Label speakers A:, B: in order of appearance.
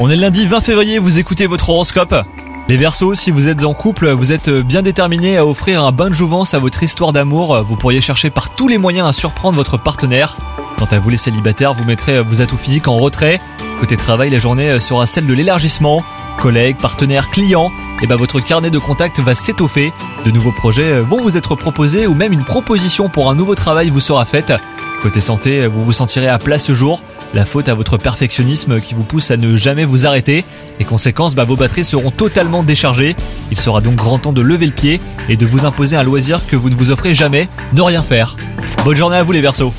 A: On est lundi 20 février, vous écoutez votre horoscope. Les Verseaux, si vous êtes en couple, vous êtes bien déterminés à offrir un bain de jouvence à votre histoire d'amour. Vous pourriez chercher par tous les moyens à surprendre votre partenaire. Quant à vous les célibataires, vous mettrez vos atouts physiques en retrait. Côté travail, la journée sera celle de l'élargissement. Collègues, partenaires, clients, et ben votre carnet de contacts va s'étoffer. De nouveaux projets vont vous être proposés ou même une proposition pour un nouveau travail vous sera faite. Côté santé, vous vous sentirez à plat ce jour. La faute à votre perfectionnisme qui vous pousse à ne jamais vous arrêter. Les conséquences, bah, vos batteries seront totalement déchargées. Il sera donc grand temps de lever le pied et de vous imposer un loisir que vous ne vous offrez jamais, ne rien faire. Bonne journée à vous les Verseaux